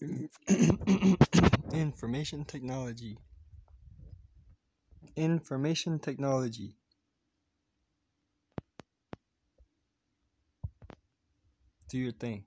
Information technology. Information technology. Do your thing.